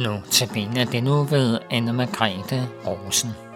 Nu tabiner det nu ved Anne-Margrethe Rosen.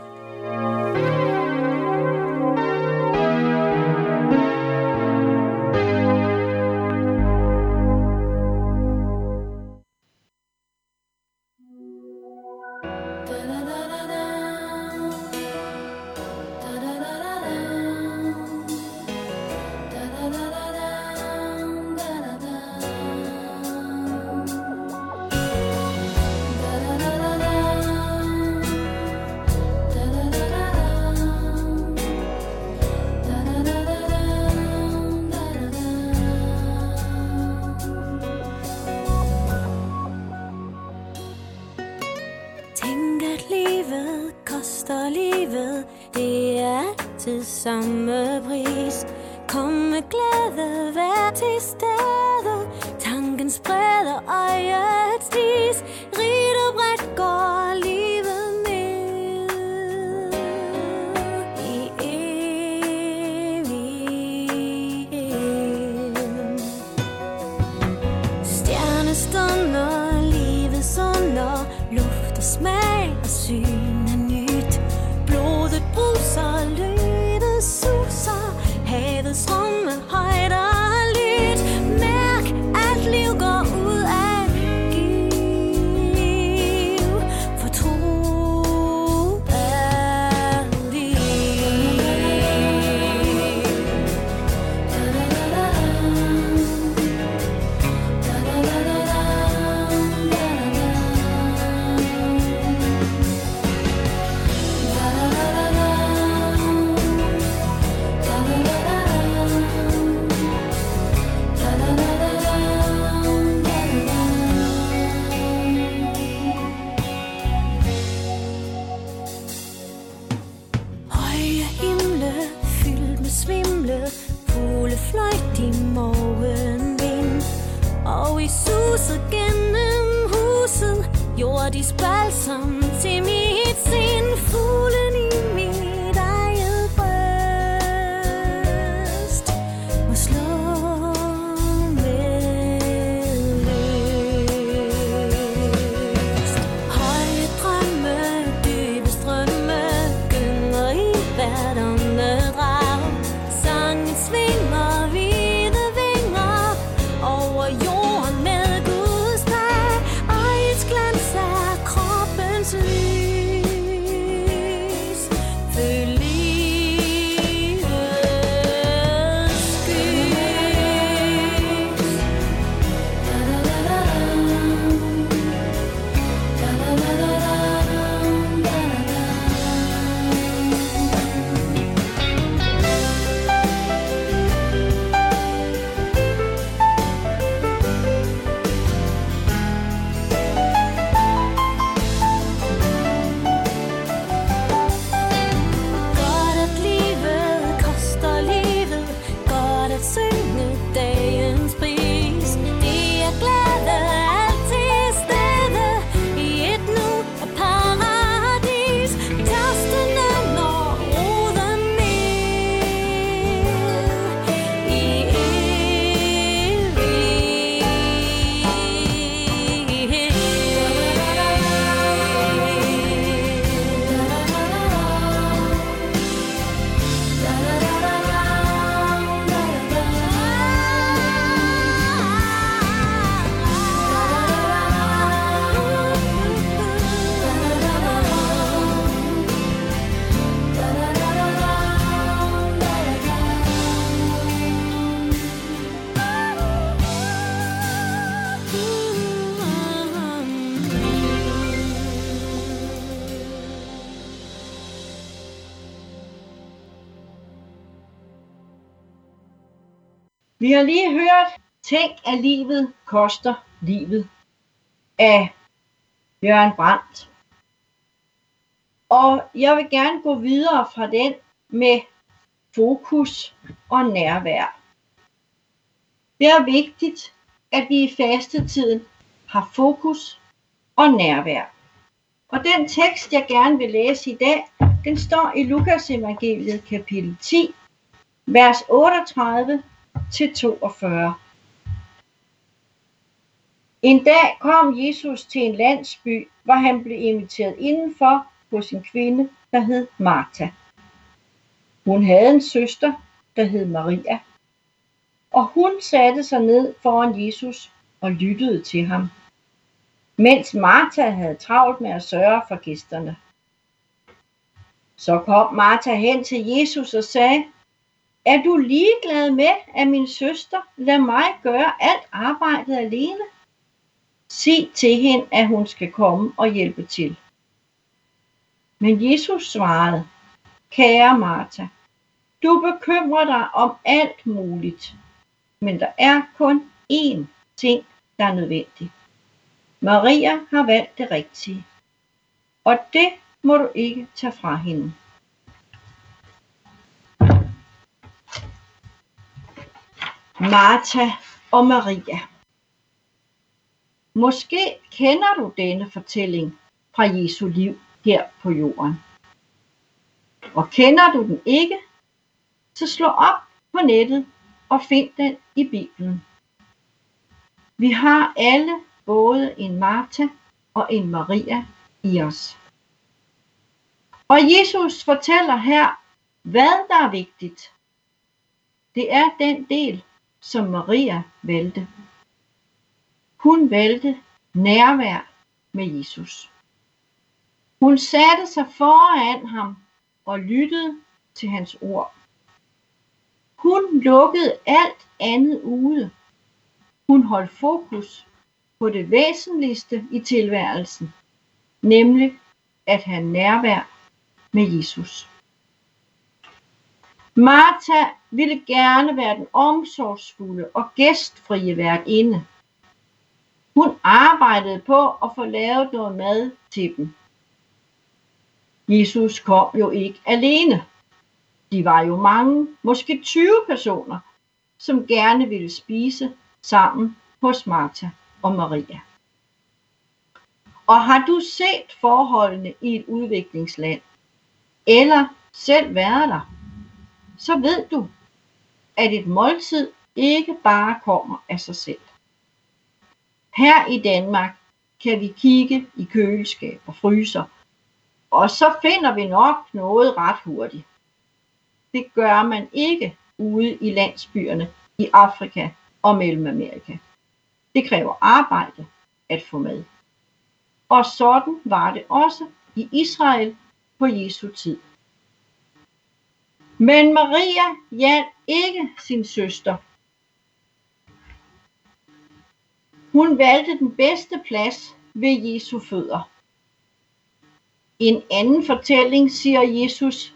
Koster livet Det er til samme pris Kom med glæde, vær til stede. Tanken spreder øjets dis Rigt og bredt går livet med I evigheden Stjernestunder, livets under Luft og smag og syn. pulsar. Og i suset gennem huset Jordisk balsam til mit sind Fuglen i min Vi har lige hørt Tænk, at livet koster livet af Jørgen Brandt. Og jeg vil gerne gå videre fra den med fokus og nærvær. Det er vigtigt, at vi i fastetiden har fokus og nærvær. Og den tekst, jeg gerne vil læse i dag, den står i Lukas evangeliet kapitel 10, vers 38 til 42. En dag kom Jesus til en landsby, hvor han blev inviteret indenfor hos en kvinde, der hed Martha. Hun havde en søster, der hed Maria, og hun satte sig ned foran Jesus og lyttede til ham, mens Martha havde travlt med at sørge for gæsterne. Så kom Martha hen til Jesus og sagde, er du ligeglad med, at min søster lader mig gøre alt arbejdet alene? Sig til hende, at hun skal komme og hjælpe til. Men Jesus svarede, kære Martha, du bekymrer dig om alt muligt, men der er kun én ting, der er nødvendig. Maria har valgt det rigtige, og det må du ikke tage fra hende. Martha og Maria. Måske kender du denne fortælling fra Jesu liv her på jorden. Og kender du den ikke, så slå op på nettet og find den i Bibelen. Vi har alle både en Martha og en Maria i os. Og Jesus fortæller her, hvad der er vigtigt. Det er den del, som Maria valgte. Hun valgte nærvær med Jesus. Hun satte sig foran ham og lyttede til hans ord. Hun lukkede alt andet ude. Hun holdt fokus på det væsentligste i tilværelsen, nemlig at have nærvær med Jesus. Martha ville gerne være den omsorgsfulde og gæstfrie værtinde. Hun arbejdede på at få lavet noget mad til dem. Jesus kom jo ikke alene. De var jo mange, måske 20 personer, som gerne ville spise sammen hos Martha og Maria. Og har du set forholdene i et udviklingsland, eller selv været der, så ved du, at et måltid ikke bare kommer af sig selv. Her i Danmark kan vi kigge i køleskab og fryser, og så finder vi nok noget ret hurtigt. Det gør man ikke ude i landsbyerne i Afrika og Mellemamerika. Det kræver arbejde at få med. Og sådan var det også i Israel på Jesu tid. Men Maria hjalp ikke sin søster. Hun valgte den bedste plads ved Jesu fødder. En anden fortælling siger Jesus,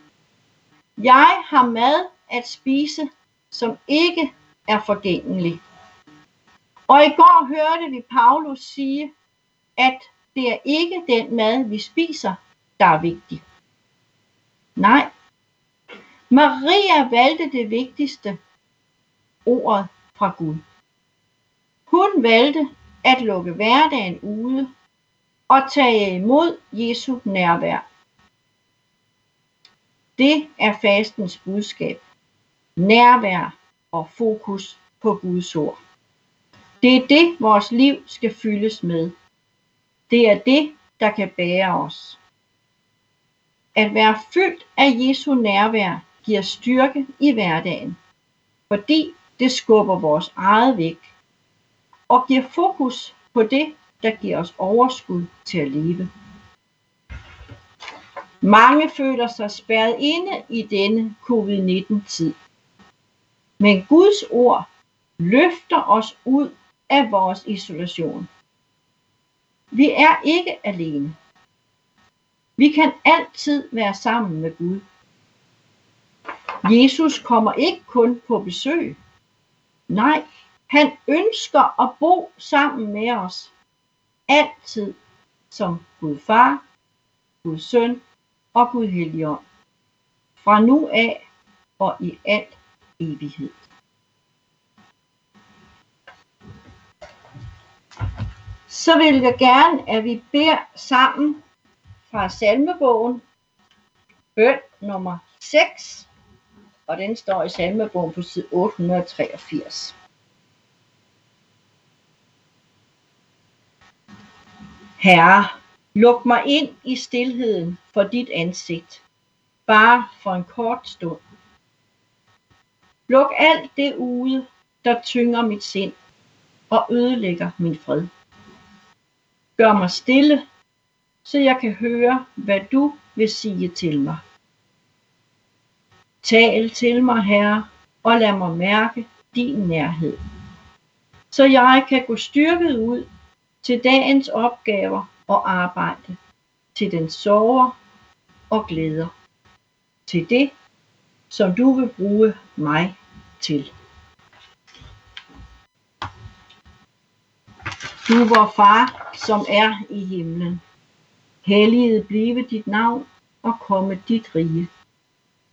jeg har mad at spise, som ikke er forgængelig. Og i går hørte vi Paulus sige, at det er ikke den mad, vi spiser, der er vigtig. Nej, Maria valgte det vigtigste, ordet fra Gud. Hun valgte at lukke hverdagen ude og tage imod Jesu nærvær. Det er fastens budskab. Nærvær og fokus på Guds ord. Det er det, vores liv skal fyldes med. Det er det, der kan bære os. At være fyldt af Jesu nærvær giver styrke i hverdagen, fordi det skubber vores eget væk og giver fokus på det, der giver os overskud til at leve. Mange føler sig spærret inde i denne covid-19-tid. Men Guds ord løfter os ud af vores isolation. Vi er ikke alene. Vi kan altid være sammen med Gud. Jesus kommer ikke kun på besøg. Nej, han ønsker at bo sammen med os. Altid som Gud Far, Gud Søn og Gud Helligånd. Fra nu af og i al evighed. Så vil jeg gerne, at vi beder sammen fra salmebogen, bøn nummer 6, og den står i salmebogen på side 883. Herre, luk mig ind i stilheden for dit ansigt, bare for en kort stund. Luk alt det ude, der tynger mit sind og ødelægger min fred. Gør mig stille, så jeg kan høre, hvad du vil sige til mig. Tal til mig, Herre, og lad mig mærke din nærhed, så jeg kan gå styrket ud til dagens opgaver og arbejde, til den sorger og glæder, til det, som du vil bruge mig til. Du vor far, som er i himlen. Helliget blive dit navn og komme dit rige.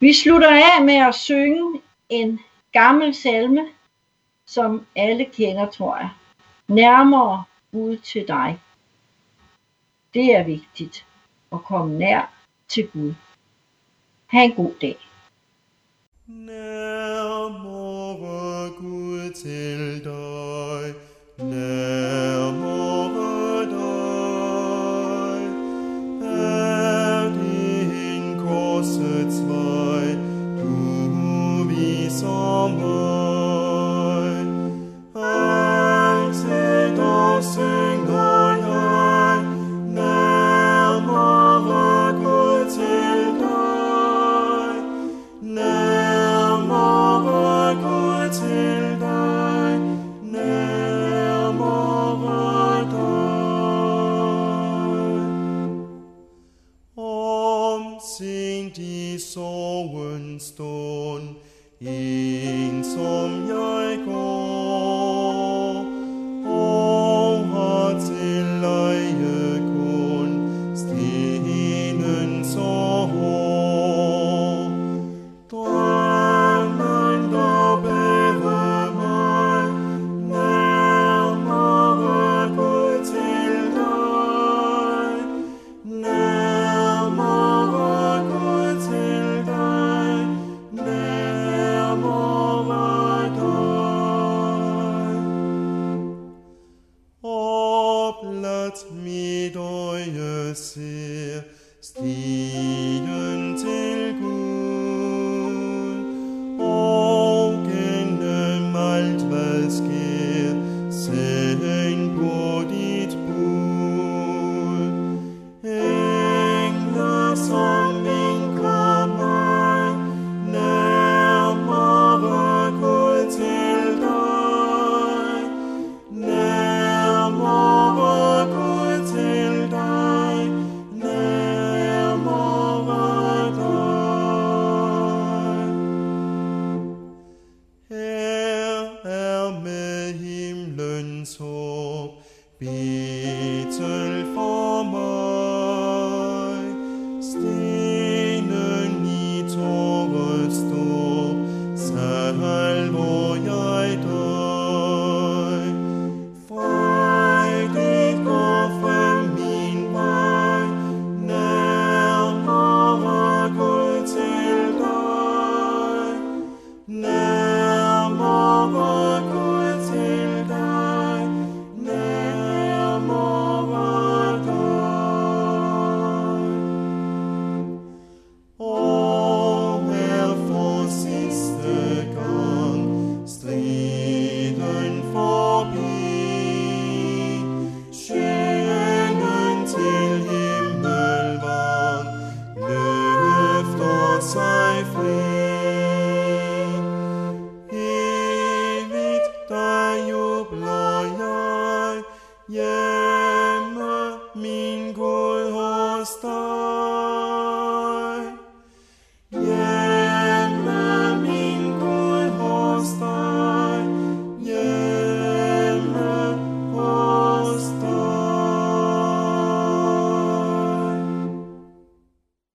Vi slutter af med at synge en gammel salme, som alle kender, tror jeg. Nærmere ud til dig. Det er vigtigt at komme nær til Gud. Ha' en god dag. Nærmere Gud til dig, nærmere alt hvad himmelvang løfter sig fri.